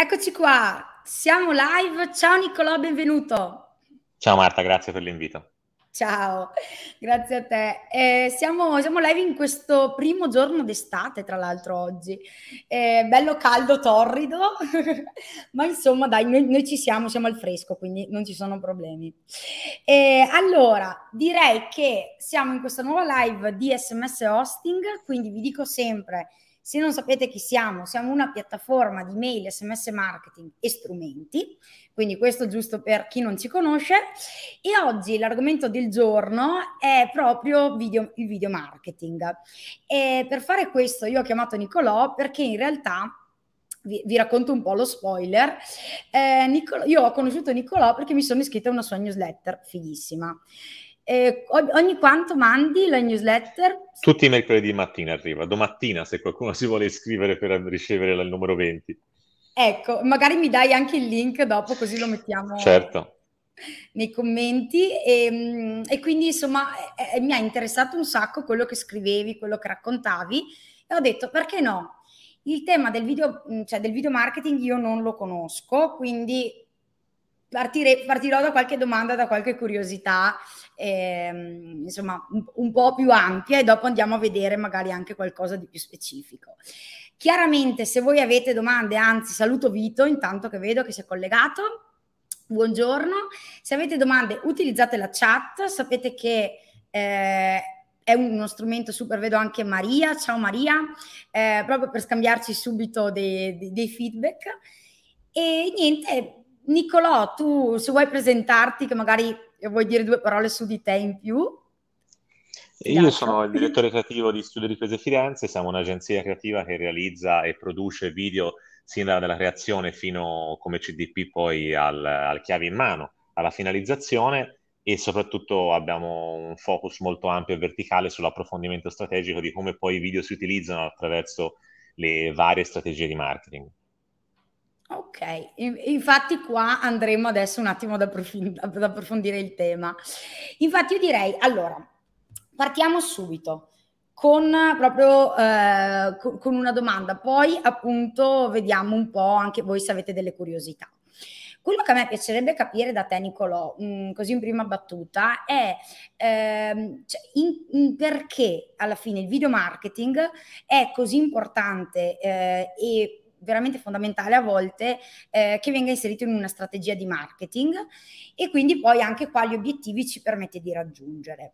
Eccoci qua, siamo live. Ciao Nicolò, benvenuto. Ciao Marta, grazie per l'invito. Ciao, grazie a te. Eh, siamo, siamo, live in questo primo giorno d'estate, tra l'altro oggi. Eh, bello caldo, torrido, ma insomma dai, noi, noi, ci siamo, siamo al fresco, quindi non ci sono problemi. Eh, allora, direi che siamo in questa nuova live di SMS Hosting, quindi vi dico sempre se non sapete chi siamo, siamo una piattaforma di mail, sms marketing e strumenti, quindi questo giusto per chi non ci conosce. E oggi l'argomento del giorno è proprio video, il video marketing. E per fare questo io ho chiamato Nicolò perché in realtà vi, vi, racconto un po' lo spoiler. Eh, Nicolo, io ho conosciuto Nicolò perché mi sono iscritta a una sua newsletter fighissima. Eh, ogni quanto mandi la newsletter? Tutti i mercoledì mattina arriva, domattina se qualcuno si vuole iscrivere per ricevere il numero 20. Ecco, magari mi dai anche il link dopo così lo mettiamo certo. nei commenti e, ehm, e quindi insomma eh, mi ha interessato un sacco quello che scrivevi, quello che raccontavi e ho detto perché no? Il tema del video, cioè del video marketing io non lo conosco, quindi partire, partirò da qualche domanda, da qualche curiosità, ehm, insomma, un, un, po' più ampia e dopo andiamo a vedere magari anche qualcosa di più specifico. Chiaramente, se voi avete domande, anzi, saluto Vito, intanto che vedo che si è collegato. Buongiorno, se avete domande utilizzate la chat, sapete che eh, è uno strumento super, vedo anche Maria, ciao Maria, eh, proprio per scambiarci subito dei, dei, dei feedback. E niente, Nicolò, tu se vuoi presentarti, che magari vuoi dire due parole su di te in più. Io sono il direttore creativo di Studio Riprese Firenze, siamo un'agenzia creativa che realizza e produce video sia dalla creazione fino come CDP poi al, al chiave in mano, alla finalizzazione e soprattutto abbiamo un focus molto ampio e verticale sull'approfondimento strategico di come poi i video si utilizzano attraverso le varie strategie di marketing. Ok, infatti qua andremo adesso un attimo ad, approf- ad approfondire il tema. Infatti io direi, allora, partiamo subito con proprio eh, con una domanda, poi appunto vediamo un po' anche voi se avete delle curiosità. Quello che a me piacerebbe capire da te, Nicolò, mh, mm, così in prima battuta, è ehm, cioè, in, in perché alla fine il video marketing è così importante eh, e veramente fondamentale a volte eh, che venga inserito in una strategia di marketing e quindi poi anche quali obiettivi ci permette di raggiungere.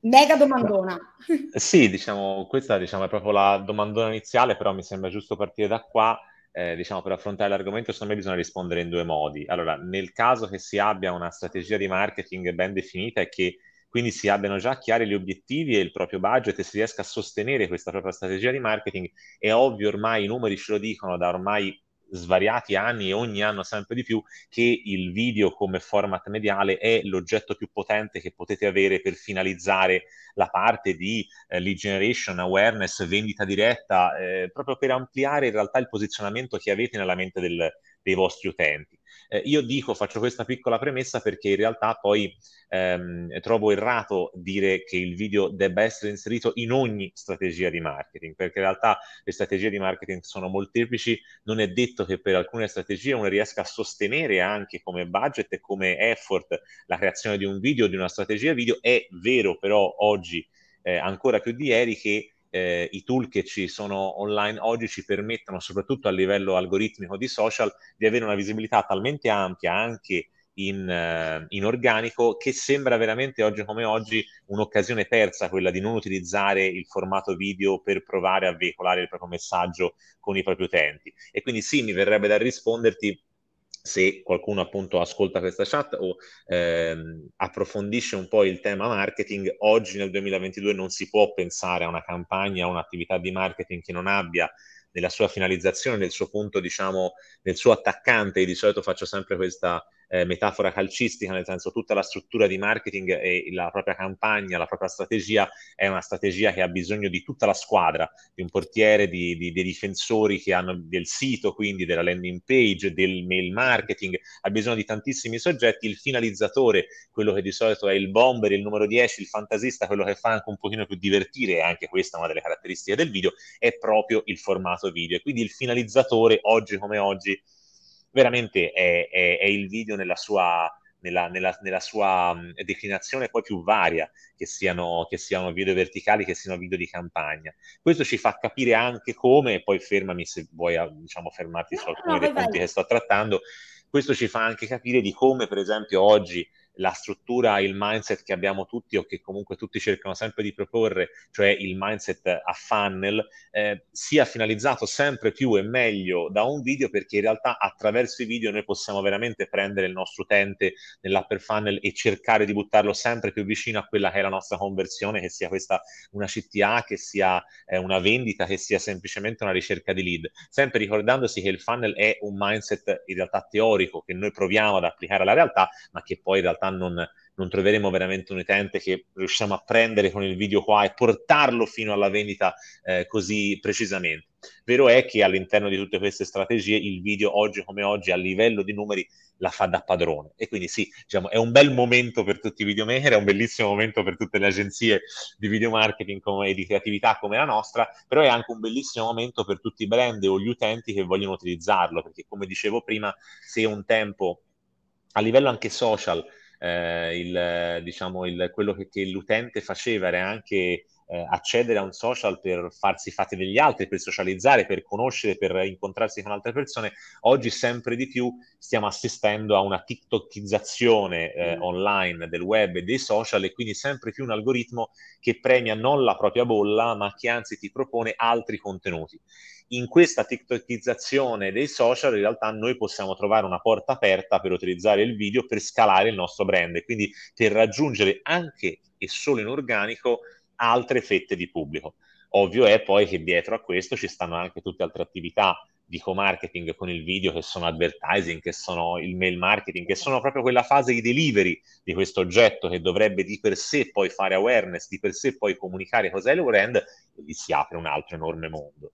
Mega domandona. Sì, diciamo, questa diciamo, è proprio la domandona iniziale, però mi sembra giusto partire da qua. Eh, diciamo, per affrontare l'argomento, secondo me bisogna rispondere in due modi. Allora, nel caso che si abbia una strategia di marketing ben definita e che quindi si abbiano già chiari gli obiettivi e il proprio budget e si riesca a sostenere questa propria strategia di marketing, è ovvio ormai i numeri ce lo dicono da ormai svariati anni e ogni anno sempre di più che il video come format mediale è l'oggetto più potente che potete avere per finalizzare la parte di eh, lead generation, awareness, vendita diretta, eh, proprio per ampliare in realtà il posizionamento che avete nella mente del, dei vostri utenti. Eh, io dico, faccio questa piccola premessa perché in realtà poi ehm, trovo errato dire che il video debba essere inserito in ogni strategia di marketing, perché in realtà le strategie di marketing sono molteplici, non è detto che per alcune strategie uno riesca a sostenere anche come budget e come effort la creazione di un video, di una strategia video, è vero però oggi eh, ancora più di ieri che eh, i tool che ci sono online oggi ci permettono, soprattutto a livello algoritmico di social, di avere una visibilità talmente ampia anche in, uh, in, organico che sembra veramente oggi come oggi un'occasione persa quella di non utilizzare il formato video per provare a veicolare il proprio messaggio con i propri utenti. E quindi sì, mi verrebbe da risponderti se qualcuno appunto ascolta questa chat o ehm, approfondisce un po' il tema marketing, oggi nel 2022 non si può pensare a una campagna, a un'attività di marketing che non abbia nella sua finalizzazione, nel suo punto, diciamo, nel suo attaccante, e di solito faccio sempre questa eh, metafora calcistica, nel senso tutta la struttura di marketing e la propria campagna, la propria strategia è una strategia che ha bisogno di tutta la squadra, di un portiere, di, di, dei difensori che hanno del sito, quindi della landing page, del mail marketing, ha bisogno di tantissimi soggetti, il finalizzatore, quello che di solito è il bomber, il numero 10, il fantasista, quello che fa anche un pochino più divertire, anche questa è una delle caratteristiche del video, è proprio il formato video. E quindi il finalizzatore, oggi come oggi, veramente è, è, è il video nella sua, nella, nella, nella, sua mh, declinazione poi più varia, che siano, che siano, video verticali, che siano video di campagna. Questo ci fa capire anche come, poi fermami se vuoi diciamo, fermarti su alcuni no, dei vai, punti vai. che sto trattando, questo ci fa anche capire di come, per esempio, oggi la struttura, il mindset che abbiamo tutti o che comunque tutti cercano sempre di proporre, cioè il mindset a funnel, eh, sia finalizzato sempre più e meglio da un video perché in realtà attraverso i video noi possiamo veramente prendere il nostro utente nell'upper funnel e cercare di buttarlo sempre più vicino a quella che è la nostra conversione, che sia questa una CTA, che sia eh, una vendita, che sia semplicemente una ricerca di lead, sempre ricordandosi che il funnel è un mindset in realtà teorico che noi proviamo ad applicare alla realtà, ma che poi in realtà realtà non, non troveremo veramente un utente che riusciamo a prendere con il video qua e portarlo fino alla vendita eh, così precisamente. Vero è che all'interno di tutte queste strategie il video oggi come oggi a livello di numeri la fa da padrone e quindi sì, diciamo, è un bel momento per tutti i videomaker, è un bellissimo momento per tutte le agenzie di video marketing come, e di creatività come la nostra, però è anche un bellissimo momento per tutti i brand o gli utenti che vogliono utilizzarlo, perché come dicevo prima, se un tempo a livello anche social eh, il, diciamo, il, quello che, che, l'utente faceva era anche eh, accedere a un social per farsi fatti degli altri, per socializzare, per conoscere, per incontrarsi con altre persone. Oggi sempre di più stiamo assistendo a una tiktokizzazione eh, mm. online del web e dei social e quindi sempre più un algoritmo che premia non la propria bolla, ma che anzi ti propone altri contenuti in questa tiktokizzazione dei social in realtà noi possiamo trovare una porta aperta per utilizzare il video per scalare il nostro brand e quindi per raggiungere anche e solo in organico altre fette di pubblico. Ovvio è poi che dietro a questo ci stanno anche tutte altre attività di co-marketing con il video, che sono advertising, che sono il mail marketing, che sono proprio quella fase di delivery di questo oggetto che dovrebbe di per sé poi fare awareness, di per sé poi comunicare cos'è il brand, e lì si apre un altro enorme mondo.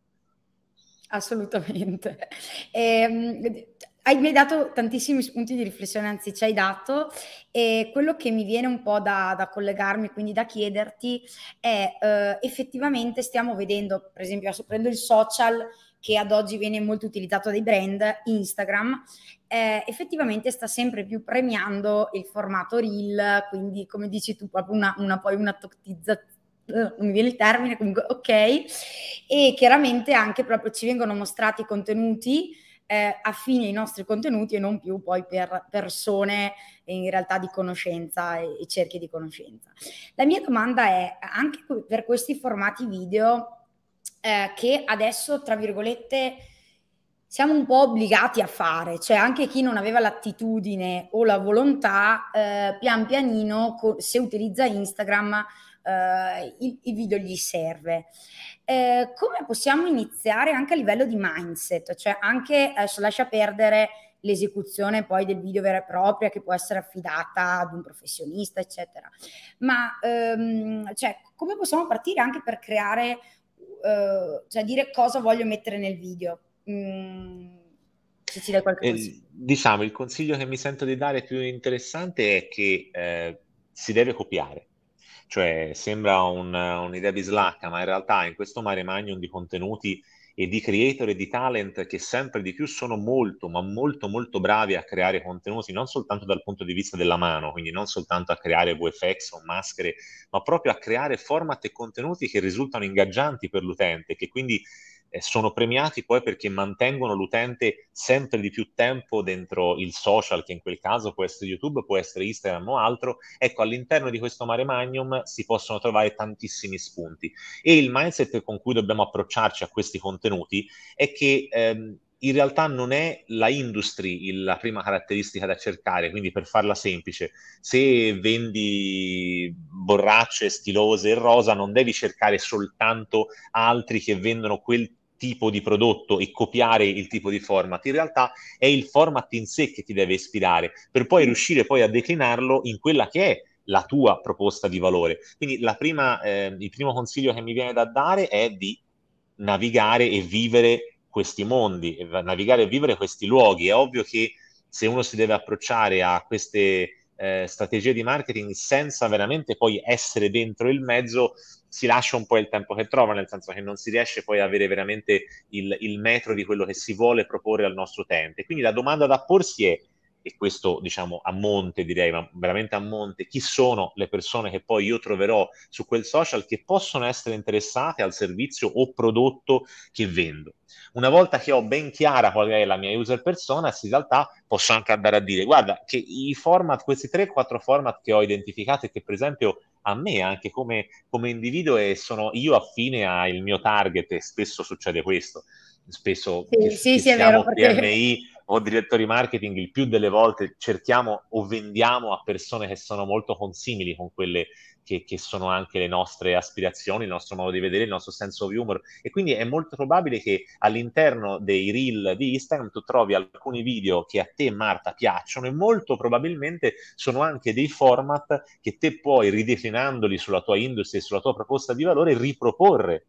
Assolutamente. Eh, hai, mi hai dato tantissimi spunti di riflessione, anzi ci hai dato, e quello che mi viene un po' da, da collegarmi, quindi da chiederti, è eh, effettivamente stiamo vedendo, per esempio, adesso prendo il social che ad oggi viene molto utilizzato dai brand, Instagram, eh, effettivamente sta sempre più premiando il formato reel, quindi come dici tu, proprio una, una poi una non mi viene il termine, comunque ok, e chiaramente anche proprio ci vengono mostrati contenuti eh, affini ai nostri contenuti e non più poi per persone in realtà di conoscenza e, e cerchi di conoscenza. La mia domanda è anche per questi formati video eh, che adesso, tra virgolette, siamo un po' obbligati a fare, cioè anche chi non aveva l'attitudine o la volontà, eh, pian pianino, co- se utilizza Instagram, eh, il, il, video gli serve. Eh, come possiamo iniziare anche a livello di mindset? Cioè anche, adesso lascia perdere l'esecuzione poi del video vera e propria che può essere affidata ad un professionista, eccetera. Ma ehm, cioè, come possiamo partire anche per creare, eh, cioè dire cosa voglio mettere nel video? Mm, se ci dai qualche consiglio. Eh, diciamo, il consiglio che mi sento di dare più interessante è che eh, si deve copiare cioè sembra un, un'idea bislacca, ma in realtà in questo mare magnum di contenuti e di creator e di talent che sempre di più sono molto, ma molto, molto bravi a creare contenuti, non soltanto dal punto di vista della mano, quindi non soltanto a creare VFX o maschere, ma proprio a creare format e contenuti che risultano ingaggianti per l'utente, che quindi sono premiati poi perché mantengono l'utente sempre di più tempo dentro il social, che in quel caso può essere YouTube, può essere Instagram o altro. Ecco, all'interno di questo mare magnum si possono trovare tantissimi spunti. E il mindset con cui dobbiamo approcciarci a questi contenuti è che ehm, in realtà non è la industry la prima caratteristica da cercare, quindi per farla semplice, se vendi borracce stilose e rosa non devi cercare soltanto altri che vendono quel tipo di prodotto e copiare il tipo di format, in realtà è il format in sé che ti deve ispirare, per poi riuscire poi a declinarlo in quella che è la tua proposta di valore. Quindi prima, eh, il primo consiglio che mi viene da dare è di navigare e vivere questi mondi, navigare e vivere questi luoghi. È ovvio che se uno si deve approcciare a queste eh, strategie di marketing senza veramente poi essere dentro il mezzo, si lascia un po' il tempo che trova, nel senso che non si riesce poi ad avere veramente il, il metro di quello che si vuole proporre al nostro utente. Quindi la domanda da porsi è e questo diciamo a monte direi, ma veramente a monte, chi sono le persone che poi io troverò su quel social che possono essere interessate al servizio o prodotto che vendo. Una volta che ho ben chiara qual è la mia user persona, in realtà posso anche andare a dire, guarda, che i format, questi 3-4 format che ho identificato e che per esempio a me anche come, come individuo e sono io affine al mio target e spesso succede questo spesso sì, che, sì, che sì, siamo perché... PMI o direttori marketing, il più delle volte cerchiamo o vendiamo a persone che sono molto consimili con quelle che, che, sono anche le nostre aspirazioni, il nostro modo di vedere, il nostro senso of humor. E quindi è molto probabile che all'interno dei reel di Instagram tu trovi alcuni video che a te, Marta, piacciono e molto probabilmente sono anche dei format che te puoi, rideclinandoli sulla tua industria e sulla tua proposta di valore, riproporre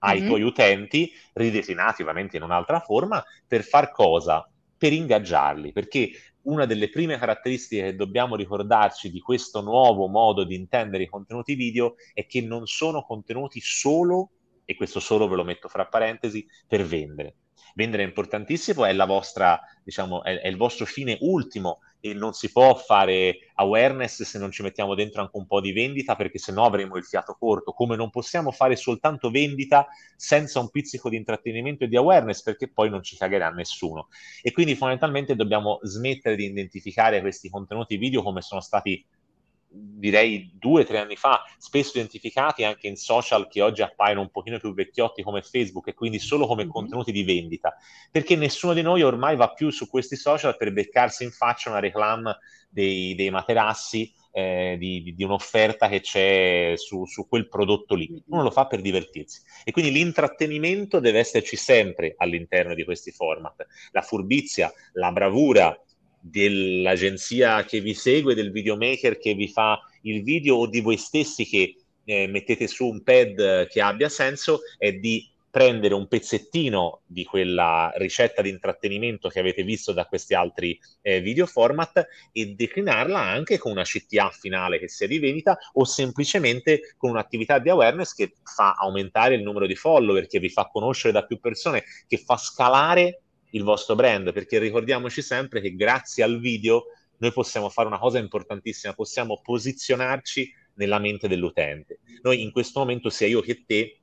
ai mm-hmm. tuoi utenti, rideclinati ovviamente in un'altra forma, per far cosa? Per ingaggiarli, perché una delle prime caratteristiche che dobbiamo ricordarci di questo nuovo modo di intendere i contenuti video è che non sono contenuti solo, e questo solo ve lo metto fra parentesi, per vendere. Vendere è importantissimo, è, vostra, diciamo, è, è il vostro fine ultimo e non si può fare awareness se non ci mettiamo dentro anche un po' di vendita perché sennò avremo il fiato corto, come non possiamo fare soltanto vendita senza un pizzico di intrattenimento e di awareness perché poi non ci cagherà nessuno. E quindi fondamentalmente dobbiamo smettere di identificare questi contenuti video come sono stati direi due o tre anni fa, spesso identificati anche in social che oggi appaiono un pochino più vecchiotti come Facebook e quindi solo come mm-hmm. contenuti di vendita, perché nessuno di noi ormai va più su questi social per beccarsi in faccia una reclama dei, dei materassi eh, di, di, un'offerta che c'è su, su, quel prodotto lì. Uno lo fa per divertirsi. E quindi l'intrattenimento deve esserci sempre all'interno di questi format. La furbizia, la bravura, dell'agenzia che vi segue, del videomaker che vi fa il video o di voi stessi che eh, mettete su un pad che abbia senso è di prendere un pezzettino di quella ricetta di intrattenimento che avete visto da questi altri eh, video format e declinarla anche con una CTA finale che sia di vendita o semplicemente con un'attività di awareness che fa aumentare il numero di follower, che vi fa conoscere da più persone, che fa scalare il vostro brand, perché ricordiamoci sempre che grazie al video noi possiamo fare una cosa importantissima, possiamo posizionarci nella mente dell'utente. Noi in questo momento, sia io che te,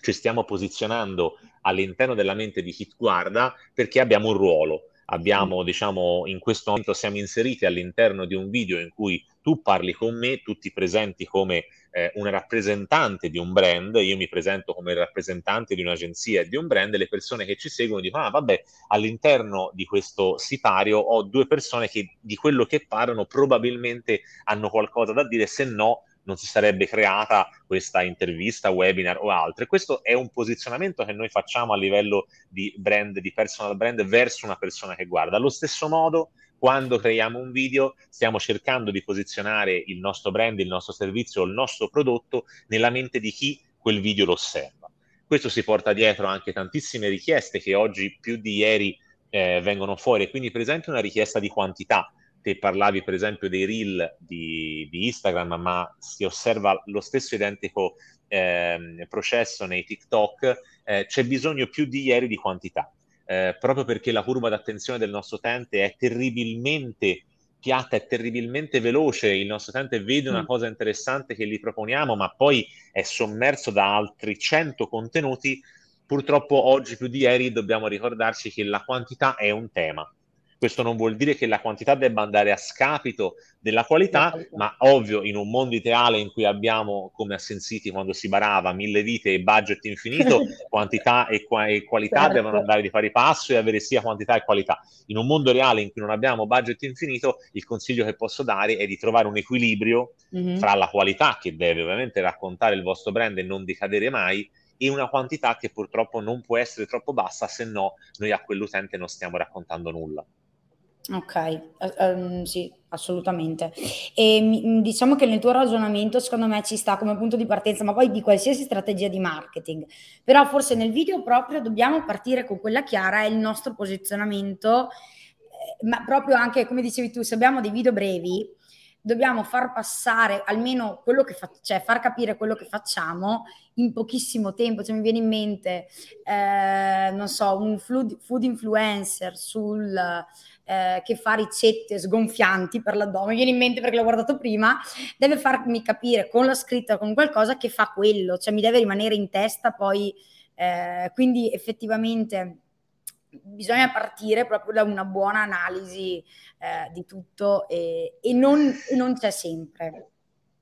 ci stiamo posizionando all'interno della mente di chi guarda perché abbiamo un ruolo abbiamo, diciamo, in questo momento siamo inseriti all'interno di un video in cui tu parli con me, tu ti presenti come eh, una rappresentante di un brand, io mi presento come rappresentante di un'agenzia e di un brand, e le persone che ci seguono dicono, ah vabbè, all'interno di questo sipario ho due persone che di quello che parlano probabilmente hanno qualcosa da dire, se no non si sarebbe creata questa intervista, webinar o altro. E questo è un posizionamento che noi facciamo a livello di brand, di personal brand verso una persona che guarda. Allo stesso modo, quando creiamo un video, stiamo cercando di posizionare il nostro brand, il nostro servizio, il nostro prodotto nella mente di chi quel video lo osserva. Questo si porta dietro anche tantissime richieste che oggi più di ieri eh, vengono fuori, quindi per esempio una richiesta di quantità te parlavi per esempio dei reel di, di Instagram, ma si osserva lo stesso identico eh, processo nei TikTok, eh, c'è bisogno più di ieri di quantità, eh, proprio perché la curva d'attenzione del nostro utente è terribilmente piatta, è terribilmente veloce, il nostro utente vede una mm. cosa interessante che gli proponiamo, ma poi è sommerso da altri 100 contenuti, purtroppo oggi più di ieri dobbiamo ricordarci che la quantità è un tema questo non vuol dire che la quantità debba andare a scapito della qualità, ma ovvio in un mondo ideale in cui abbiamo, come a Sensiti quando si barava, mille vite e budget infinito, quantità e, qua- e qualità certo. devono andare di pari passo e avere sia quantità che qualità. In un mondo reale in cui non abbiamo budget infinito, il consiglio che posso dare è di trovare un equilibrio mm-hmm. fra la qualità, che deve ovviamente raccontare il vostro brand e non decadere mai, e una quantità che purtroppo non può essere troppo bassa, se no noi a quell'utente non stiamo raccontando nulla. Ok, uh, sì, assolutamente. E mi- diciamo che nel tuo ragionamento, secondo me, ci sta come punto di partenza, ma poi di qualsiasi strategia di marketing. Però forse nel video proprio dobbiamo partire con quella chiara, è il nostro posizionamento, eh, ma proprio anche, come dicevi tu, se abbiamo dei video brevi, dobbiamo far passare almeno quello che facciamo, cioè far capire quello che facciamo in pochissimo tempo. Cioè, mi viene in mente, eh, non so, un food, food influencer sul, eh, che fa ricette sgonfianti per l'addome, mi viene in mente perché l'ho guardato prima, deve farmi capire con la scritta, con qualcosa che fa quello, cioè mi deve rimanere in testa poi, eh, quindi effettivamente bisogna partire proprio da una buona analisi eh, di tutto e, e, non, non, c'è sempre.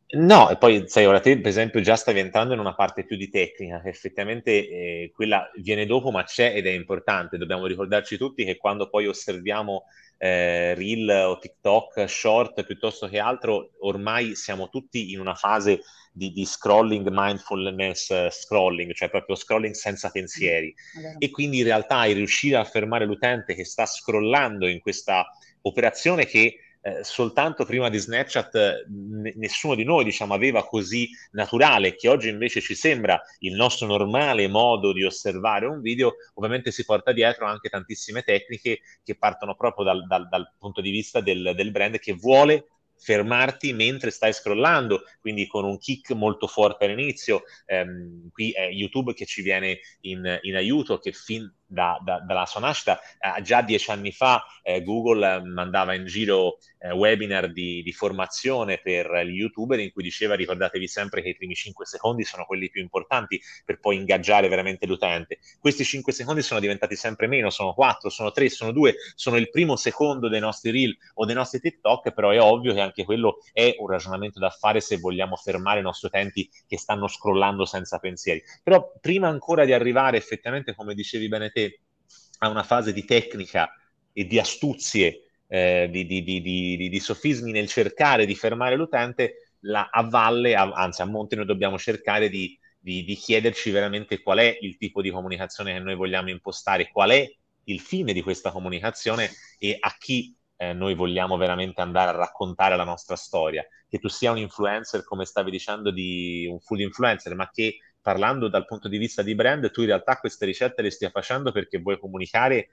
No, e poi sai, ora te per esempio già stavi entrando in una parte più di tecnica, che effettivamente eh, quella viene dopo ma c'è ed è importante, dobbiamo ricordarci tutti che quando poi osserviamo eh, Reel o TikTok, short piuttosto che altro, ormai siamo tutti in una fase di, di scrolling mindfulness uh, scrolling, cioè proprio scrolling senza pensieri. E quindi in realtà riuscire a fermare l'utente che sta scrollando in questa operazione che eh, soltanto prima di Snapchat n- nessuno di noi diciamo, aveva così naturale, che oggi invece ci sembra il nostro normale modo di osservare un video, ovviamente si porta dietro anche tantissime tecniche che partono proprio dal, dal, dal punto di vista del, del brand che vuole fermarti mentre stai scrollando, quindi con un kick molto forte all'inizio. Um, qui è YouTube che ci viene in, in aiuto, che fin da, da, dalla sua nascita. Eh, già dieci anni fa eh, Google mandava in giro eh, webinar di, di, formazione per gli youtuber in cui diceva ricordatevi sempre che i primi 5 secondi sono quelli più importanti per poi ingaggiare veramente l'utente. Questi 5 secondi sono diventati sempre meno, sono 4, sono 3, sono 2, sono il primo secondo dei nostri reel o dei nostri TikTok, però è ovvio che anche quello è un ragionamento da fare se vogliamo fermare i nostri utenti che stanno scrollando senza pensieri. Però prima ancora di arrivare effettivamente, come dicevi bene te, a una fase di tecnica e di astuzie, eh, di, di, di, di, sofismi nel cercare di fermare l'utente, la, a valle, a, anzi a monte, noi dobbiamo cercare di, chiederci veramente qual è il tipo di comunicazione che noi vogliamo impostare, qual è il fine di questa comunicazione e a chi eh, noi vogliamo veramente andare a raccontare la nostra storia. Che tu sia un influencer, come stavi dicendo, di un full influencer, ma che parlando dal punto di vista di brand, tu in realtà queste ricette le stia facendo perché vuoi comunicare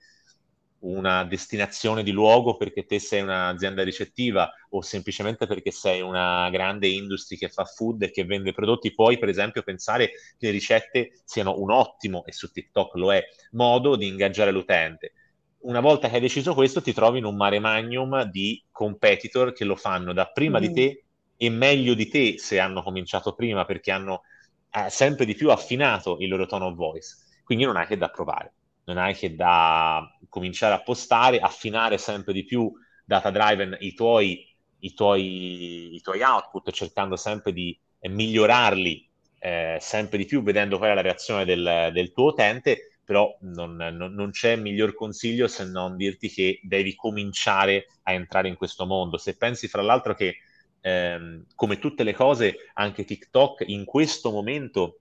una destinazione di luogo perché te sei un'azienda ricettiva o semplicemente perché sei una grande industria che fa food e che vende prodotti, puoi per esempio pensare che le ricette siano un ottimo, e su TikTok lo è, modo di ingaggiare l'utente. Una volta che hai deciso questo ti trovi in un mare magnum di competitor che lo fanno da prima mm. di te e meglio di te se hanno cominciato prima perché hanno eh, sempre di più affinato il loro tone of voice. Quindi non hai che da provare, non hai che da cominciare a postare, affinare sempre di più data driven i tuoi, i tuoi, i tuoi output, cercando sempre di eh, migliorarli eh, sempre di più, vedendo qual è la reazione del, del tuo utente però non, non, non, c'è miglior consiglio se non dirti che devi cominciare a entrare in questo mondo. Se pensi fra l'altro che ehm, come tutte le cose, anche TikTok in questo momento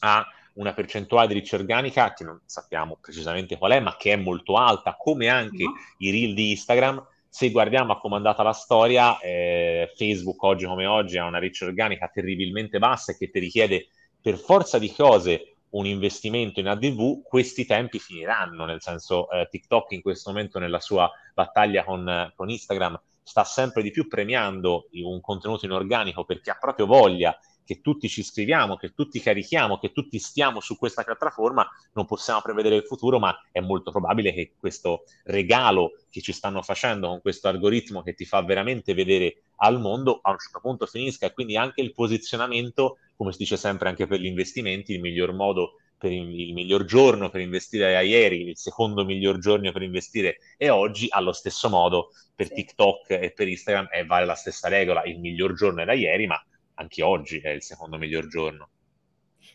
ha una percentuale di riccia organica che non sappiamo precisamente qual è, ma che è molto alta, come anche no. i reel di Instagram. Se guardiamo a come è andata la storia, eh, Facebook oggi come oggi ha una riccia organica terribilmente bassa e che ti richiede per forza di cose un investimento in ADV, questi tempi finiranno, nel senso eh, TikTok in questo momento nella sua battaglia con, con Instagram sta sempre di più premiando un contenuto inorganico perché ha proprio voglia che tutti ci scriviamo, che tutti carichiamo, che tutti stiamo su questa piattaforma, non possiamo prevedere il futuro, ma è molto probabile che questo regalo che ci stanno facendo con questo algoritmo che ti fa veramente vedere al mondo a un certo punto finisca. E quindi anche il posizionamento, come si dice sempre anche per gli investimenti, il miglior modo per il, miglior giorno per investire è ieri, il secondo miglior giorno per investire è oggi, allo stesso modo per sì. TikTok e per Instagram è vale la stessa regola, il miglior giorno era ieri, ma anche oggi è il secondo miglior giorno.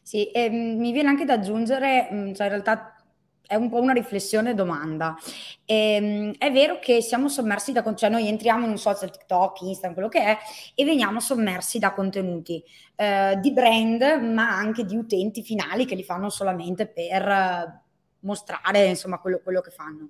Sì, e, mm, mi viene anche da aggiungere, mm, cioè in realtà è un po' una riflessione domanda. Ehm, è vero che siamo sommersi da, cioè noi entriamo in un social TikTok, Instagram, quello che è, e veniamo sommersi da contenuti eh, di brand, ma anche di utenti finali che li fanno solamente per eh, mostrare insomma quello, quello, che fanno.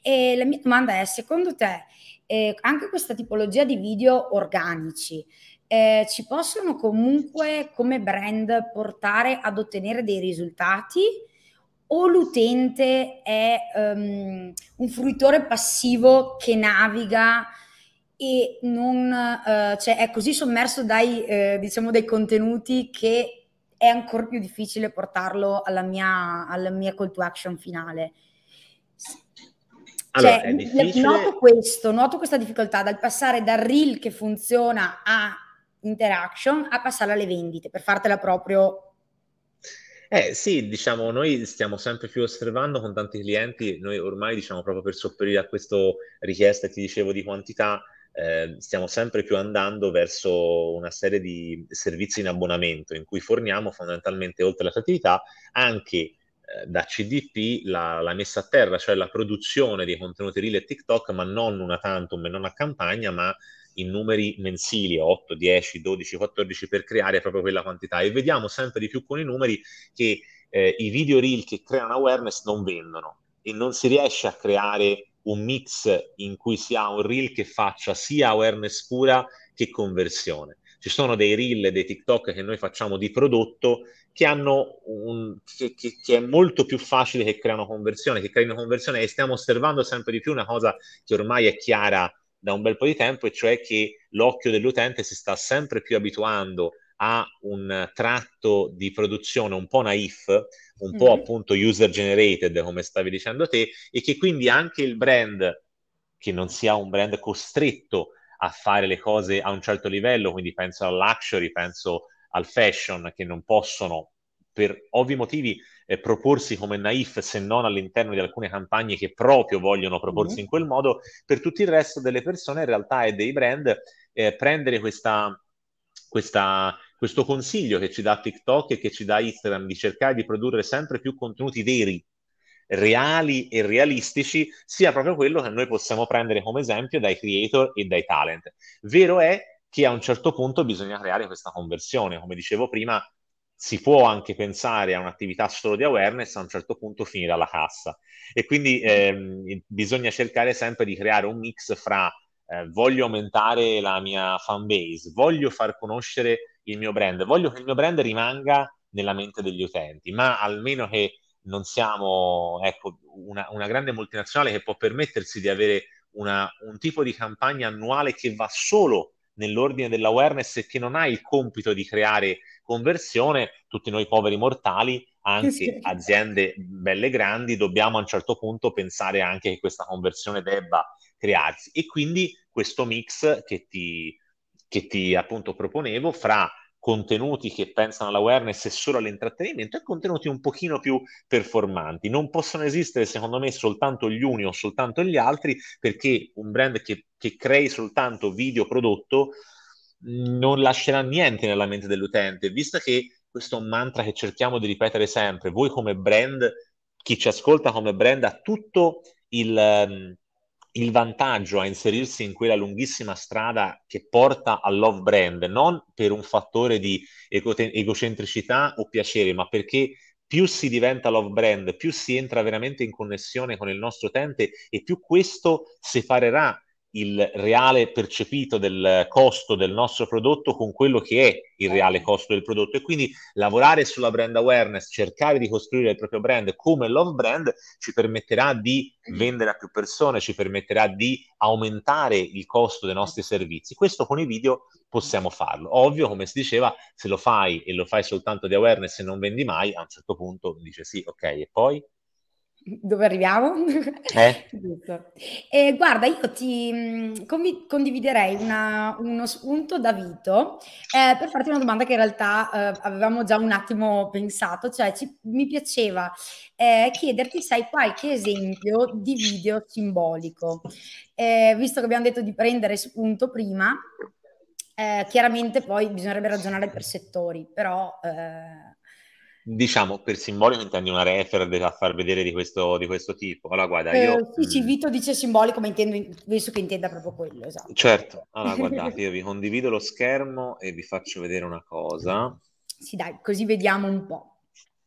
E la mia domanda è, secondo te, eh, anche questa tipologia di video organici, eh, ci possono comunque come brand portare ad ottenere dei risultati? O l'utente è um, un fruitore passivo che naviga e non, eh, cioè è così sommerso dai, eh, diciamo, dai contenuti che è ancora più difficile portarlo alla mia, alla mia call to action finale. Allora, cioè, noto questo, noto questa difficoltà dal passare dal reel che funziona a interaction a passare alle vendite, per fartela proprio eh sì, diciamo, noi stiamo sempre più osservando con tanti clienti, noi ormai diciamo proprio per sopperire a questa richiesta ti dicevo di quantità, eh, stiamo sempre più andando verso una serie di servizi in abbonamento in cui forniamo fondamentalmente oltre alla creatività anche eh, da CDP la, la, messa a terra, cioè la produzione dei contenuti reel e TikTok, ma non una tantum e non a campagna, ma in numeri mensili, 8, 10, 12, 14 per creare proprio quella quantità e vediamo sempre di più con i numeri che eh, i video reel che creano awareness non vendono e non si riesce a creare un mix in cui si ha un reel che faccia sia awareness pura che conversione. Ci sono dei reel dei TikTok che noi facciamo di prodotto che hanno un, che, che, che, è molto più facile che creano conversione, che creino conversione e stiamo osservando sempre di più una cosa che ormai è chiara da un bel po' di tempo, e cioè che l'occhio dell'utente si sta sempre più abituando a un tratto di produzione un po' naif, un mm-hmm. po' appunto user generated, come stavi dicendo te, e che quindi anche il brand, che non sia un brand costretto a fare le cose a un certo livello, quindi penso al luxury, penso al fashion, che non possono per ovvi motivi eh, proporsi come naif se non all'interno di alcune campagne che proprio vogliono proporsi mm-hmm. in quel modo, per tutto il resto delle persone in realtà è dei brand eh, prendere questa, questa, questo consiglio che ci dà TikTok e che ci dà Instagram di cercare di produrre sempre più contenuti veri, reali e realistici, sia proprio quello che noi possiamo prendere come esempio dai creator e dai talent. Vero è che a un certo punto bisogna creare questa conversione, come dicevo prima, si può anche pensare a un'attività solo di awareness, a un certo punto finire alla cassa. E quindi ehm, bisogna cercare sempre di creare un mix fra eh, voglio aumentare la mia fan base, voglio far conoscere il mio brand, voglio che il mio brand rimanga nella mente degli utenti, ma almeno che non siamo ecco, una, una grande multinazionale che può permettersi di avere una, un tipo di campagna annuale che va solo nell'ordine dell'awareness e che non ha il compito di creare conversione, tutti noi poveri mortali, anche aziende belle grandi, dobbiamo a un certo punto pensare anche che questa conversione debba crearsi. E quindi questo mix che ti, che ti appunto proponevo fra contenuti che pensano all'awareness e solo all'intrattenimento e contenuti un pochino più performanti. Non possono esistere, secondo me, soltanto gli uni o soltanto gli altri, perché un brand che, che crei soltanto video prodotto non lascerà niente nella mente dell'utente, visto che questo è un mantra che cerchiamo di ripetere sempre, voi come brand, chi ci ascolta come brand ha tutto il, ehm, il vantaggio a inserirsi in quella lunghissima strada che porta al love brand, non per un fattore di egocentricità o piacere, ma perché più si diventa love brand, più si entra veramente in connessione con il nostro utente e più questo separerà il reale percepito del costo del nostro prodotto con quello che è il reale costo del prodotto e quindi lavorare sulla brand awareness, cercare di costruire il proprio brand come love brand ci permetterà di vendere a più persone, ci permetterà di aumentare il costo dei nostri servizi. Questo con i video possiamo farlo. Ovvio, come si diceva, se lo fai e lo fai soltanto di awareness e non vendi mai, a un certo punto dice sì, ok, e poi dove arriviamo? Eh? eh, guarda, io ti mm, convi- condividerei una, uno spunto da Vito eh, per farti una domanda che in realtà eh, avevamo già un attimo pensato, cioè ci, mi piaceva eh, chiederti se hai qualche esempio di video simbolico. Eh, visto che abbiamo detto di prendere spunto prima, chiaramente poi bisognerebbe ragionare per settori, però Diciamo, per simbolico intendi una refer da far vedere di questo, di questo tipo. Allora, guarda, io... Eh, sì, sì, mm. Vito dice simbolico, ma intendo, penso che intenda proprio quello, esatto. Certo. Allora, guardate, io vi condivido lo schermo e vi faccio vedere una cosa. Sì, dai, così vediamo un po'.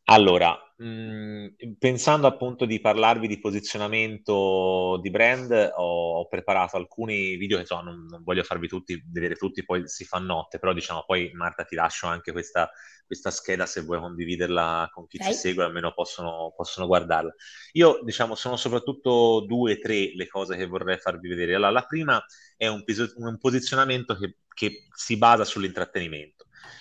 Allora, mh, pensando appunto di parlarvi di posizionamento di brand, ho, ho preparato alcuni video che so, non, non, voglio farvi tutti vedere tutti, poi si fa notte, però diciamo poi Marta ti lascio anche questa, questa scheda se vuoi condividerla con chi okay. ci segue, almeno possono, possono, guardarla. Io diciamo sono soprattutto due o tre le cose che vorrei farvi vedere. Allora, la prima è un, un posizionamento che, che si basa sull'intrattenimento.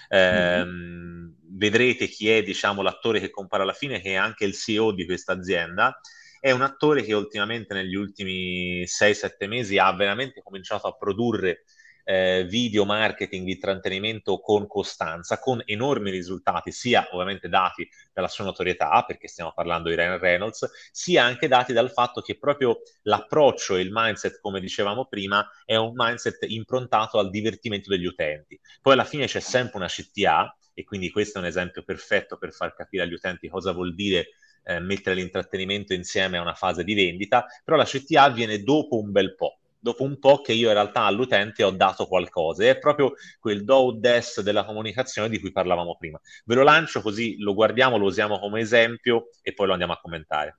Eh, mm-hmm. Vedrete chi è, diciamo, l'attore che compare alla fine, che è anche il CEO di questa azienda. È un attore che ultimamente, negli ultimi 6-7 mesi, ha veramente cominciato a produrre eh, video marketing di intrattenimento con costanza, con enormi risultati, sia ovviamente dati dalla sua notorietà, perché stiamo parlando di Ryan Reynolds, sia anche dati dal fatto che proprio l'approccio e il mindset, come dicevamo prima, è un mindset improntato al divertimento degli utenti. Poi alla fine c'è sempre una CTA, e quindi questo è un esempio perfetto per far capire agli utenti cosa vuol dire eh, mettere l'intrattenimento insieme a una fase di vendita, però la CTA avviene dopo un bel po' dopo un po' che io in realtà all'utente ho dato qualcosa. È proprio quel do-des della comunicazione di cui parlavamo prima. Ve lo lancio così lo guardiamo, lo usiamo come esempio e poi lo andiamo a commentare.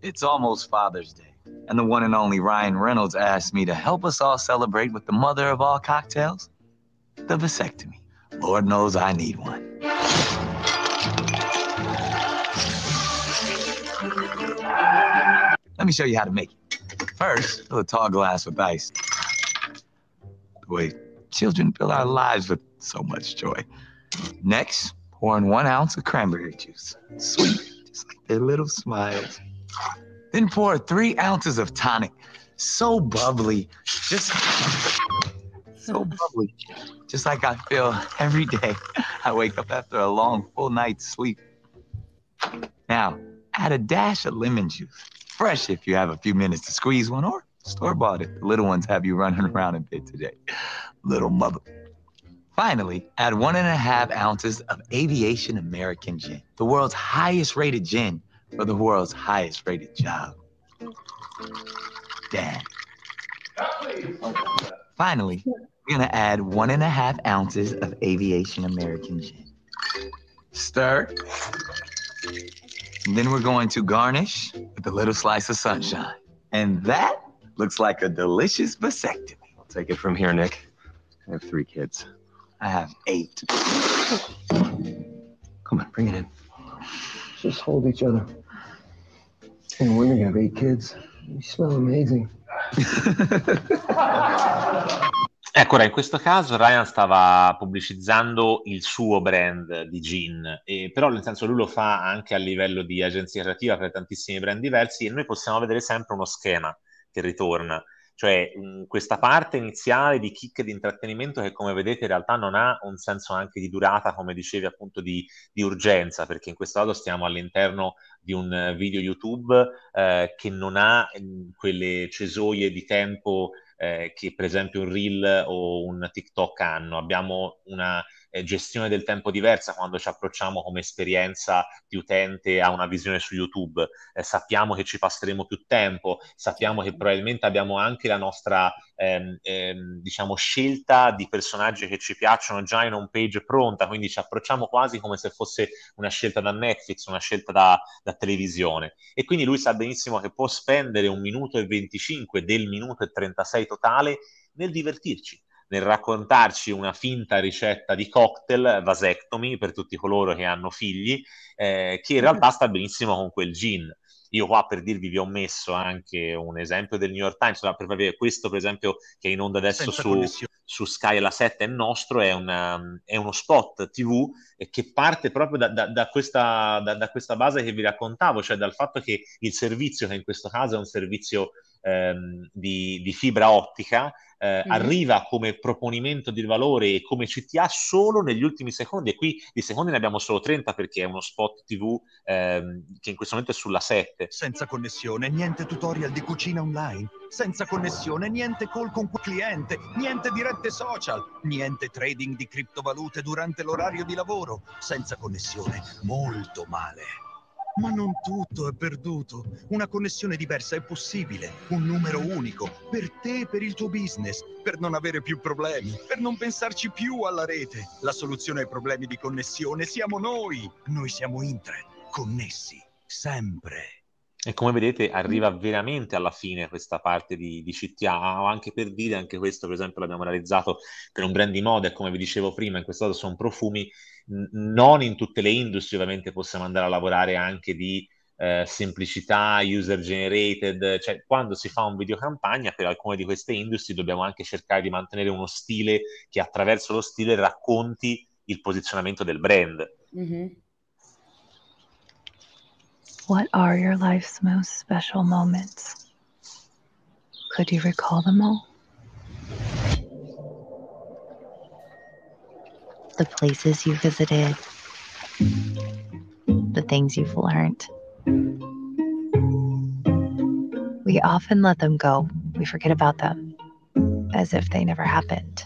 It's almost Father's Day, and the one and only Ryan Reynolds asked me to help us all celebrate with the mother of all cocktails, the vasectomy. Lord knows I need one. Let me show you how to make it. First, fill a tall glass with ice. The way children fill our lives with so much joy. Next, pour in one ounce of cranberry juice. Sweet, just like their little smiles. Then pour three ounces of tonic. So bubbly, just so bubbly. Just like I feel every day. I wake up after a long, full night's sleep. Now, add a dash of lemon juice fresh if you have a few minutes to squeeze one, or store bought it. The little ones have you running around in bed today. Little mother. Finally, add one and a half ounces of Aviation American Gin, the world's highest rated gin for the world's highest rated job. Dad. Finally, we're gonna add one and a half ounces of Aviation American Gin. Stir And then we're going to garnish with a little slice of sunshine. And that looks like a delicious vasectomy. I'll take it from here, Nick. I have three kids. I have eight. Come on, bring it in. Just hold each other. And we're gonna have eight kids. You smell amazing. Ecco, in questo caso Ryan stava pubblicizzando il suo brand di gin, e, però nel senso lui lo fa anche a livello di agenzia creativa per tantissimi brand diversi e noi possiamo vedere sempre uno schema che ritorna, cioè mh, questa parte iniziale di kick di intrattenimento che come vedete in realtà non ha un senso anche di durata, come dicevi appunto di, di urgenza, perché in questo caso stiamo all'interno di un video YouTube eh, che non ha mh, quelle cesoie di tempo eh, che per esempio un Reel o un TikTok hanno. Abbiamo una gestione del tempo diversa quando ci approcciamo come esperienza di utente a una visione su YouTube. Eh, sappiamo che ci passeremo più tempo, sappiamo che probabilmente abbiamo anche la nostra ehm, ehm, diciamo scelta di personaggi che ci piacciono già in home page pronta, quindi ci approcciamo quasi come se fosse una scelta da Netflix, una scelta da, da televisione. E quindi lui sa benissimo che può spendere un minuto e 25 del minuto e 36 totale nel divertirci nel raccontarci una finta ricetta di cocktail, vasectomy, per tutti coloro che hanno figli, eh, che in realtà sta benissimo con quel gin. Io qua per dirvi vi ho messo anche un esempio del New York Times, per vedere questo per esempio che è in onda adesso su, su, Sky alla 7 è nostro, è, una, è uno spot TV che parte proprio da, da, da, questa, da, questa, base che vi raccontavo, cioè dal fatto che il servizio, che in questo caso è un servizio ehm, di, di, fibra ottica, eh, mm. arriva come proponimento di valore e come CTA solo negli ultimi secondi e qui di secondi ne abbiamo solo 30 perché è uno spot TV ehm, che in questo momento è sulla 7. Senza connessione, niente tutorial di cucina online. Senza connessione, niente call con cliente, niente dirette social, niente trading di criptovalute durante l'orario di lavoro. Senza connessione, molto male. Ma non tutto è perduto. Una connessione diversa è possibile. Un numero unico. Per te e per il tuo business. Per non avere più problemi. Per non pensarci più alla rete. La soluzione ai problemi di connessione siamo noi. Noi siamo Intre. connessi, sempre. E come vedete arriva veramente alla fine questa parte di, di CTA, o anche per dire, anche questo per esempio l'abbiamo realizzato per un brand di moda e come vi dicevo prima, in questo caso sono profumi, non in tutte le industrie ovviamente possiamo andare a lavorare anche di eh, semplicità, user generated, cioè quando si fa un video campagna per alcune di queste industrie dobbiamo anche cercare di mantenere uno stile che attraverso lo stile racconti il posizionamento del brand. Mm-hmm. What are your life's most special moments? Could you recall them all? The places you visited, the things you've learned. We often let them go, we forget about them, as if they never happened.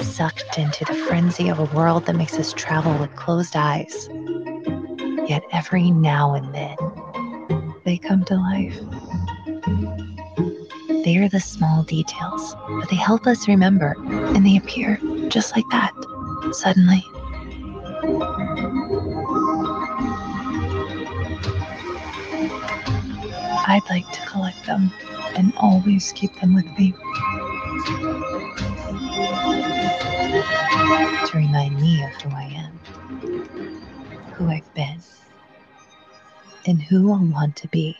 Sucked into the frenzy of a world that makes us travel with closed eyes Yet every now and then, they come to life. They are the small details, but they help us remember, and they appear just like that, suddenly. I'd like to collect them and always keep them with me. To remind me of who I am, who I've been. and who I want to be.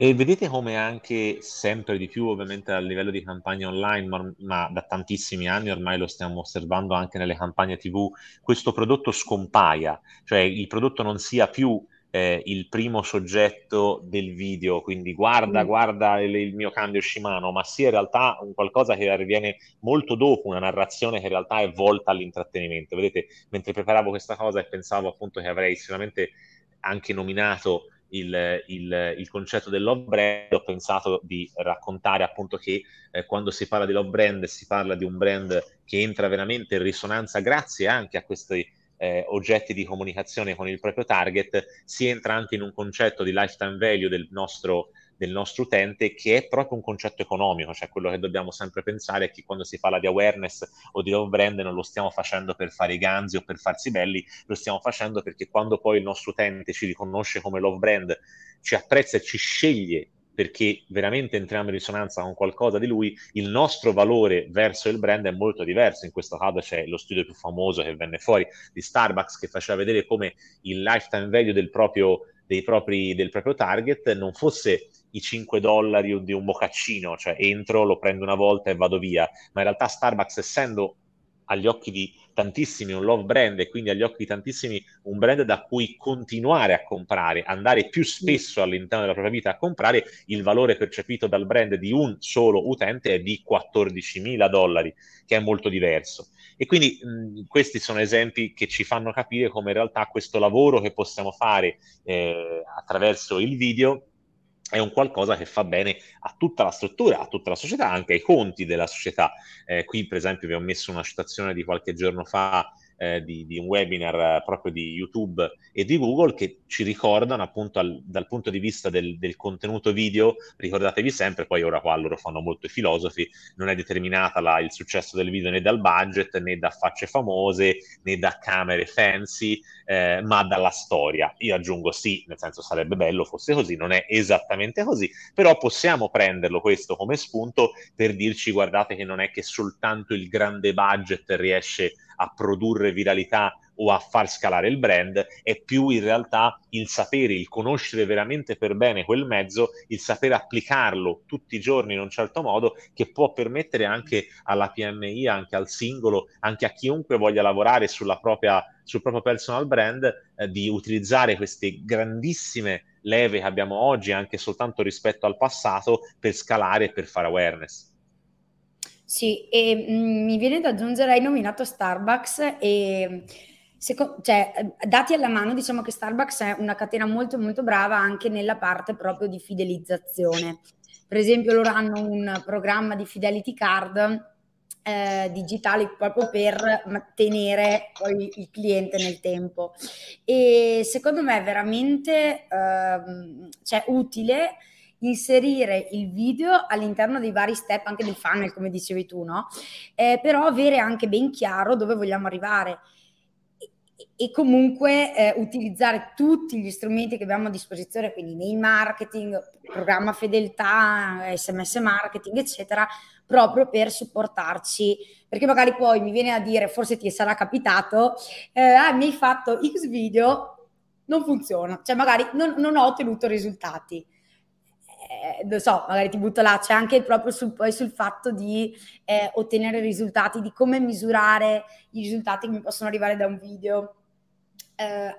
E vedete come anche sempre di più, ovviamente a livello di campagna online, ma, ma, da tantissimi anni ormai lo stiamo osservando anche nelle campagne TV, questo prodotto scompaia, cioè il prodotto non sia più eh, il primo soggetto del video, quindi guarda, mm. guarda il, il, mio cambio Shimano, ma sia in realtà un qualcosa che avviene molto dopo, una narrazione che in realtà è volta all'intrattenimento. Vedete, mentre preparavo questa cosa e pensavo appunto che avrei sicuramente anche nominato il, il, il, concetto del love brand, ho pensato di raccontare appunto che eh, quando si parla di love brand si parla di un brand che entra veramente in risonanza grazie anche a questi eh, oggetti di comunicazione con il proprio target, si entra anche in un concetto di lifetime value del nostro del nostro utente, che è proprio un concetto economico, cioè quello che dobbiamo sempre pensare è che quando si parla di awareness o di love brand non lo stiamo facendo per fare i ganzi o per farsi belli, lo stiamo facendo perché quando poi il nostro utente ci riconosce come love brand, ci apprezza e ci sceglie perché veramente entriamo in risonanza con qualcosa di lui, il nostro valore verso il brand è molto diverso. In questo caso c'è lo studio più famoso che venne fuori di Starbucks che faceva vedere come il lifetime value del proprio, propri, del proprio target non fosse i 5 dollari di un mocaccino, cioè entro, lo prendo una volta e vado via, ma in realtà Starbucks essendo agli occhi di tantissimi un love brand e quindi agli occhi di tantissimi un brand da cui continuare a comprare, andare più spesso all'interno della propria vita a comprare, il valore percepito dal brand di un solo utente è di 14 mila dollari, che è molto diverso. E quindi mh, questi sono esempi che ci fanno capire come in realtà questo lavoro che possiamo fare eh, attraverso il video è un qualcosa che fa bene a tutta la struttura, a tutta la società, anche ai conti della società. Eh, qui, per esempio, vi ho messo una citazione di qualche giorno fa eh, di, di, un webinar eh, proprio di YouTube e di Google che ci ricordano appunto al, dal punto di vista del, del, contenuto video, ricordatevi sempre, poi ora qua loro fanno molto i filosofi, non è determinata la, il successo del video né dal budget né da facce famose né da camere fancy, eh, ma dalla storia. Io aggiungo sì, nel senso sarebbe bello fosse così, non è esattamente così, però possiamo prenderlo questo come spunto per dirci guardate che non è che soltanto il grande budget riesce a produrre viralità o a far scalare il brand, è più in realtà il sapere, il conoscere veramente per bene quel mezzo, il sapere applicarlo tutti i giorni in un certo modo che può permettere anche alla PMI, anche al singolo, anche a chiunque voglia lavorare sulla propria, sul proprio personal brand, eh, di utilizzare queste grandissime leve che abbiamo oggi anche soltanto rispetto al passato per scalare e per fare awareness. Sì, e mh, mi viene da aggiungere, hai nominato Starbucks e seco- cioè, dati alla mano, diciamo che Starbucks è una catena molto molto brava anche nella parte proprio di fidelizzazione. Per esempio, loro hanno un programma di fidelity card eh, digitali proprio per tenere poi il cliente nel tempo. E secondo me è veramente eh, cioè, utile inserire il video all'interno dei vari step anche del funnel, come dicevi tu, no? Eh, però avere anche ben chiaro dove vogliamo arrivare. e comunque eh, utilizzare tutti gli strumenti che abbiamo a disposizione, quindi mail marketing, programma fedeltà, sms marketing, eccetera, proprio per supportarci, perché magari poi mi viene a dire, forse ti sarà capitato, eh, ah, mi hai fatto X video, non funziona, cioè magari non, non ho ottenuto risultati. Eh, lo so, magari ti butto là, c'è anche proprio sul, poi sul fatto di eh, ottenere risultati, di come misurare i risultati che mi possono arrivare da un video. Eh,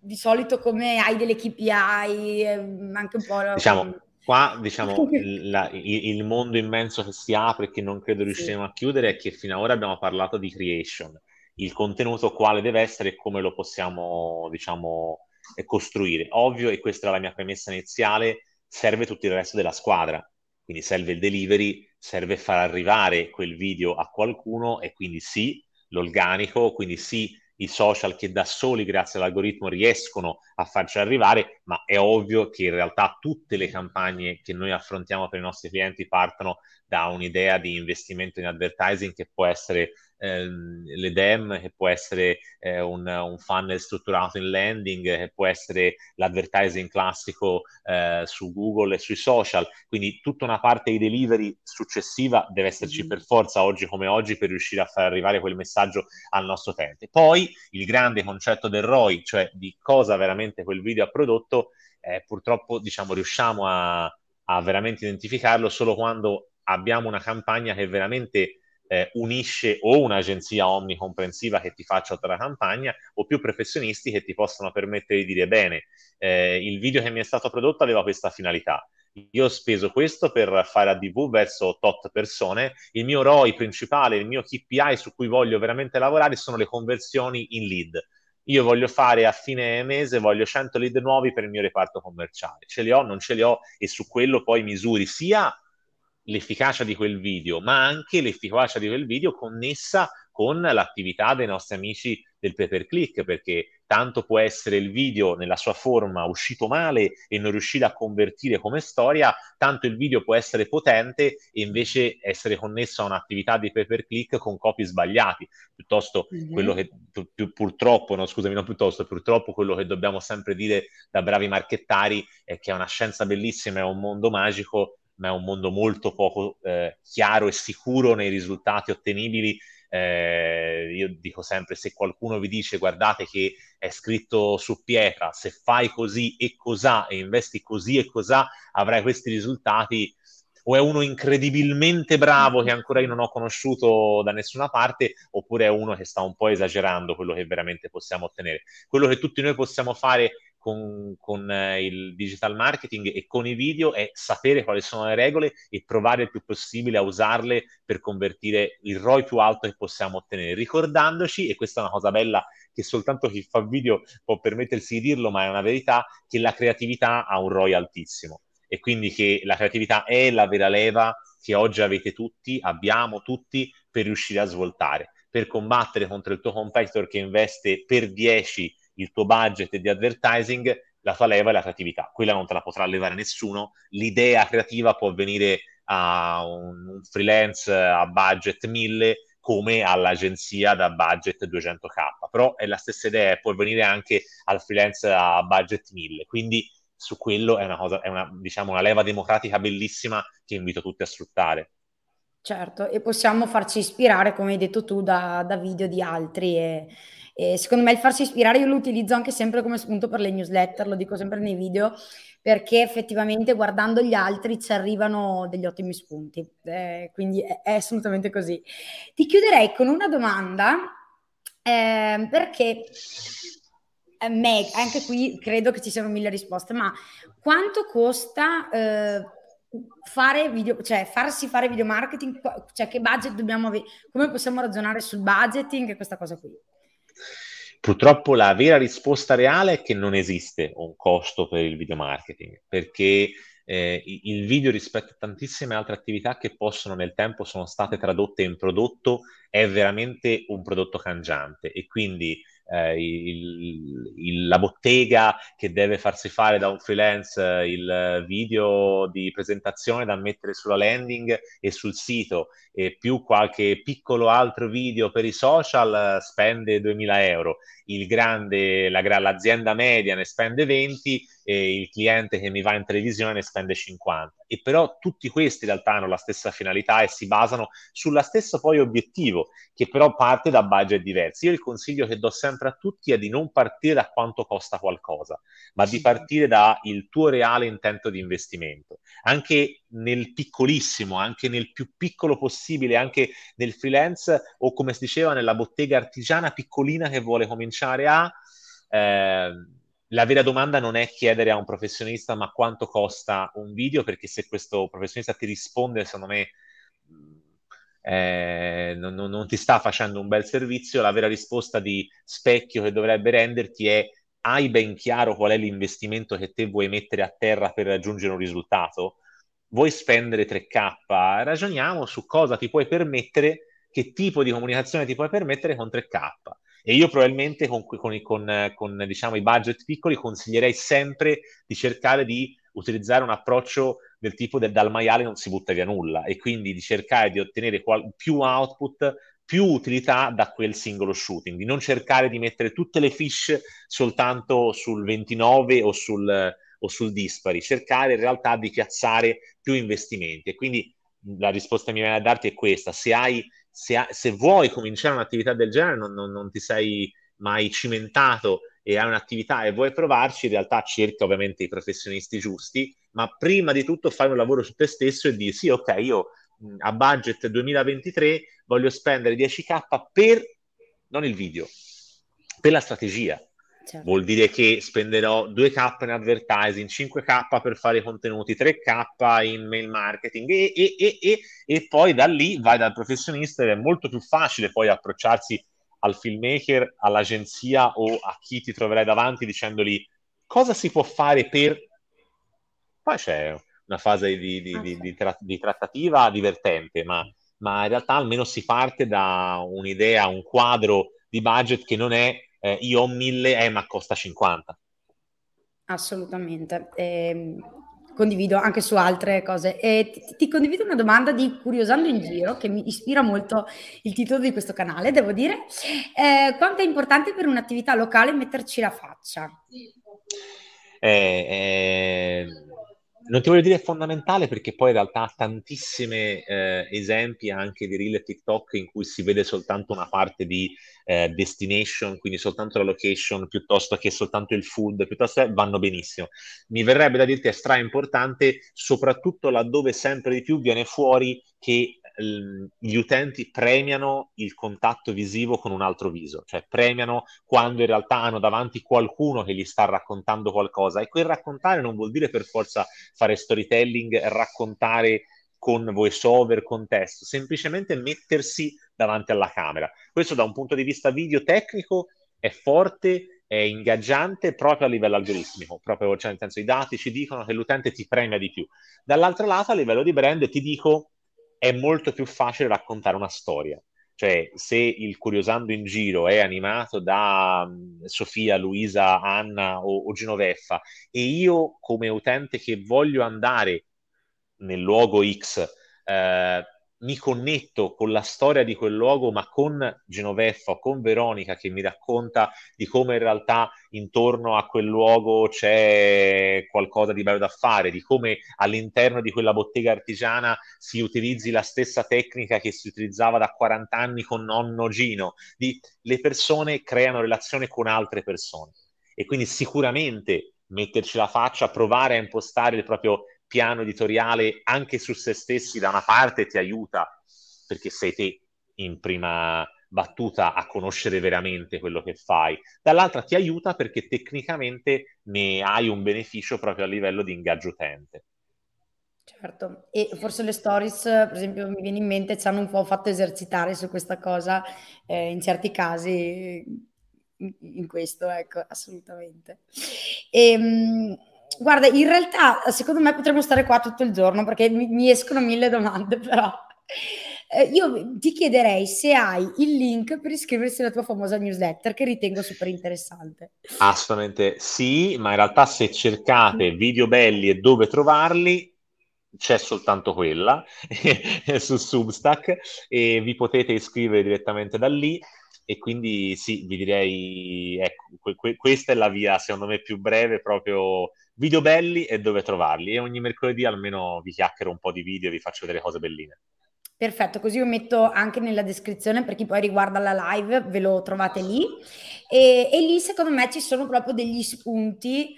di solito come hai delle KPI, eh, anche un po'... Diciamo, qua diciamo la, il, il, mondo immenso che si apre e che non credo riusciremo sì. a chiudere è che fino ad ora abbiamo parlato di creation il contenuto quale deve essere e come lo possiamo, diciamo, costruire. Ovvio, e questa era la mia premessa iniziale, serve tutto il resto della squadra. Quindi serve il delivery, serve far arrivare quel video a qualcuno e quindi sì, l'organico, quindi sì, i social che da soli, grazie all'algoritmo, riescono a farci arrivare, ma è ovvio che in realtà tutte le campagne che noi affrontiamo per i nostri clienti partono da un'idea di investimento in advertising che può essere ehm, l'EDEM, che può essere eh, un, un, funnel strutturato in landing, che può essere l'advertising classico eh, su Google e sui social. Quindi tutta una parte di delivery successiva deve esserci mm-hmm. per forza oggi come oggi per riuscire a far arrivare quel messaggio al nostro utente. Poi il grande concetto del ROI, cioè di cosa veramente quel video ha prodotto, eh, purtroppo diciamo riusciamo a, a veramente identificarlo solo quando abbiamo una campagna che veramente eh, unisce o un'agenzia omnicomprensiva che ti faccia tutta la campagna o più professionisti che ti possono permettere di dire bene, eh, il video che mi è stato prodotto aveva questa finalità. Io ho speso questo per fare ADV verso tot persone. Il mio ROI principale, il mio KPI su cui voglio veramente lavorare sono le conversioni in lead. Io voglio fare a fine mese, voglio 100 lead nuovi per il mio reparto commerciale. Ce li ho, non ce li ho e su quello poi misuri sia l'efficacia di quel video, ma anche l'efficacia di quel video connessa con l'attività dei nostri amici del pay per click, perché tanto può essere il video nella sua forma uscito male e non riuscire a convertire come storia, tanto il video può essere potente e invece essere connesso a un'attività di pay per click con copy sbagliati, piuttosto mm-hmm. quello che più, purtroppo, no, scusami, non piuttosto, purtroppo quello che dobbiamo sempre dire da bravi marchettari è che è una scienza bellissima, è un mondo magico, ma è un mondo molto poco eh, chiaro e sicuro nei risultati ottenibili. Eh, io dico sempre, se qualcuno vi dice guardate che è scritto su pietra, se fai così e cos'ha e investi così e cos'ha, avrai questi risultati, o è uno incredibilmente bravo che ancora io non ho conosciuto da nessuna parte, oppure è uno che sta un po' esagerando quello che veramente possiamo ottenere. Quello che tutti noi possiamo fare con, con eh, il digital marketing e con i video è sapere quali sono le regole e provare il più possibile a usarle per convertire il ROI più alto che possiamo ottenere, ricordandoci, e questa è una cosa bella che soltanto chi fa video può permettersi di dirlo, ma è una verità, che la creatività ha un ROI altissimo. E quindi che la creatività è la vera leva che oggi avete tutti, abbiamo tutti per riuscire a svoltare, per combattere contro il tuo competitor che investe per 10 il tuo budget di advertising, la tua leva è la creatività. Quella non te la potrà levare nessuno. L'idea creativa può venire a un, freelance a budget 1000 come all'agenzia da budget 200k, però è la stessa idea, può venire anche al freelance a budget 1000. Quindi su quello è una cosa, è una, diciamo, una leva democratica bellissima che invito tutti a sfruttare. Certo, e possiamo farci ispirare, come hai detto tu, da, da video di altri e, e secondo me il farsi ispirare io lo utilizzo anche sempre come spunto per le newsletter, lo dico sempre nei video, perché effettivamente guardando gli altri ci arrivano degli ottimi spunti. Eh, quindi è, è, assolutamente così. Ti chiuderei con una domanda, eh, perché me, anche qui credo che ci siano mille risposte, ma quanto costa eh, fare video, cioè farsi fare video marketing, cioè che budget dobbiamo avere, come possiamo ragionare sul budgeting e questa cosa qui? Purtroppo la vera risposta reale è che non esiste un costo per il video marketing, perché eh, il video rispetto a tantissime altre attività che possono nel tempo sono state tradotte in prodotto è veramente un prodotto cangiante e quindi eh, il, il, la bottega che deve farsi fare da un freelance eh, il video di presentazione da mettere sulla landing e sul sito e più qualche piccolo altro video per i social spende 2000 euro, il grande, la, l'azienda media ne spende 20 e il cliente che mi va in televisione ne spende 50. E però tutti questi in realtà hanno la stessa finalità e si basano sulla stessa poi obiettivo, che però parte da budget diversi. Io il consiglio che do sempre a tutti è di non partire da quanto costa qualcosa, ma di partire dal tuo reale intento di investimento. Anche nel piccolissimo, anche nel più piccolo possibile, anche nel freelance o come si diceva nella bottega artigiana piccolina che vuole cominciare a... Eh, la vera domanda non è chiedere a un professionista ma quanto costa un video, perché se questo professionista ti risponde, secondo me eh, non, non, ti sta facendo un bel servizio, la vera risposta di specchio che dovrebbe renderti è hai ben chiaro qual è l'investimento che te vuoi mettere a terra per raggiungere un risultato? Vuoi spendere 3K? Ragioniamo su cosa ti puoi permettere, che tipo di comunicazione ti puoi permettere con 3K. E io probabilmente con, con, con, con diciamo, i budget piccoli consiglierei sempre di cercare di utilizzare un approccio del tipo del dal maiale non si butta via nulla e quindi di cercare di ottenere qual- più output, più utilità da quel singolo shooting, di non cercare di mettere tutte le fish soltanto sul 29 o sul, o sul dispari, cercare in realtà di piazzare più investimenti. E quindi la risposta che mi viene a darti è questa, se hai se, se vuoi cominciare un'attività del genere, non, non, non ti sei mai cimentato e hai un'attività e vuoi provarci, in realtà cerca ovviamente i professionisti giusti, ma prima di tutto fai un lavoro su te stesso e di sì, ok, io a budget 2023 voglio spendere 10k per non il video, per la strategia. Certo. Vuol dire che spenderò 2k in advertising, 5k per fare contenuti, 3k in mail marketing e, e, e, e, poi da lì vai dal professionista ed è molto più facile poi approcciarsi al filmmaker, all'agenzia o a chi ti troverai davanti dicendogli cosa si può fare per... Poi c'è una fase di, di, di, di tra- trattativa divertente, ma, ma in realtà almeno si parte da un'idea, un quadro di budget che non è eh, io ho 1000, eh, ma costa 50. Assolutamente. Eh, condivido anche su altre cose. E ti, ti, condivido una domanda di Curiosando in Giro che mi ispira molto il titolo di questo canale, devo dire. Eh, quanto è importante per un'attività locale metterci la faccia? Eh, eh, non ti voglio dire fondamentale perché poi in realtà ha tantissimi eh, esempi anche di reel e TikTok in cui si vede soltanto una parte di eh, destination, quindi soltanto la location piuttosto che soltanto il food, piuttosto vanno benissimo. Mi verrebbe da dirti è stra importante soprattutto laddove sempre di più viene fuori che gli utenti premiano il contatto visivo con un altro viso, cioè premiano quando in realtà hanno davanti qualcuno che gli sta raccontando qualcosa e quel raccontare non vuol dire per forza fare storytelling, raccontare con voice over, con testo, semplicemente mettersi davanti alla camera. Questo da un punto di vista video tecnico è forte, è ingaggiante proprio a livello algoritmico, proprio cioè nel senso i dati ci dicono che l'utente ti premia di più. Dall'altro lato a livello di brand ti dico è molto più facile raccontare una storia. Cioè, se il Curiosando in giro è animato da um, Sofia, Luisa, Anna o, o Genoveffa e io come utente che voglio andare nel luogo X eh, mi connetto con la storia di quel luogo, ma con Genoveffa con Veronica che mi racconta di come in realtà intorno a quel luogo c'è qualcosa di bello da fare, di come all'interno di quella bottega artigiana si utilizzi la stessa tecnica che si utilizzava da 40 anni con nonno Gino. Di, le persone creano relazione con altre persone e quindi sicuramente metterci la faccia, provare a impostare il proprio piano editoriale anche su se stessi da una parte ti aiuta perché sei te in prima battuta a conoscere veramente quello che fai, dall'altra ti aiuta perché tecnicamente ne hai un beneficio proprio a livello di ingaggio utente. Certo, e forse le stories, per esempio, mi viene in mente, ci hanno un po' fatto esercitare su questa cosa eh, in certi casi, in, in questo, ecco, assolutamente. E, ehm, Guarda, in realtà secondo me potremmo stare qua tutto il giorno perché mi, mi escono mille domande, però. Eh, io ti chiederei se hai il link per iscriversi alla tua famosa newsletter, che ritengo super interessante. Assolutamente sì, ma in realtà se cercate video belli e dove trovarli, c'è soltanto quella su Substack e vi potete iscrivere direttamente da lì. E quindi sì, vi direi, ecco, que- que- questa è la via secondo me più breve, proprio video belli e dove trovarli e ogni mercoledì almeno vi chiacchiero un po' di video e vi faccio vedere cose belline. Perfetto, così io metto anche nella descrizione per chi poi riguarda la live, ve lo trovate lì e, e lì secondo me ci sono proprio degli spunti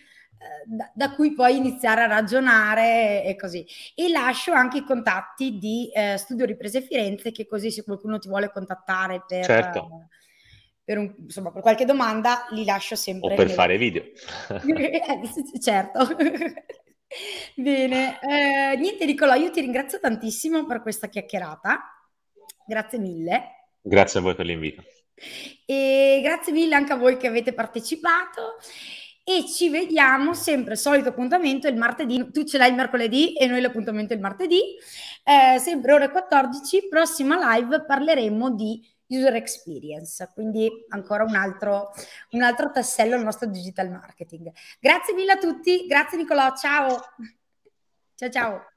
da, da, cui poi iniziare a ragionare e così. E lascio anche i contatti di eh, Studio Riprese Firenze, che così se qualcuno ti vuole contattare per, certo. Per, un, insomma, per qualche domanda, li lascio sempre. O per fare video. Eh, certo. Bene, eh, niente Nicolò, io ti ringrazio tantissimo per questa chiacchierata. Grazie mille. Grazie a voi per l'invito. E grazie mille anche a voi che avete partecipato e ci vediamo sempre solito appuntamento il martedì, tu ce l'hai il mercoledì e noi l'appuntamento il martedì, eh, sempre ore 14, prossima live parleremo di user experience, quindi ancora un altro, un altro tassello al nostro digital marketing. Grazie mille a tutti, grazie Nicolò, ciao. Ciao ciao.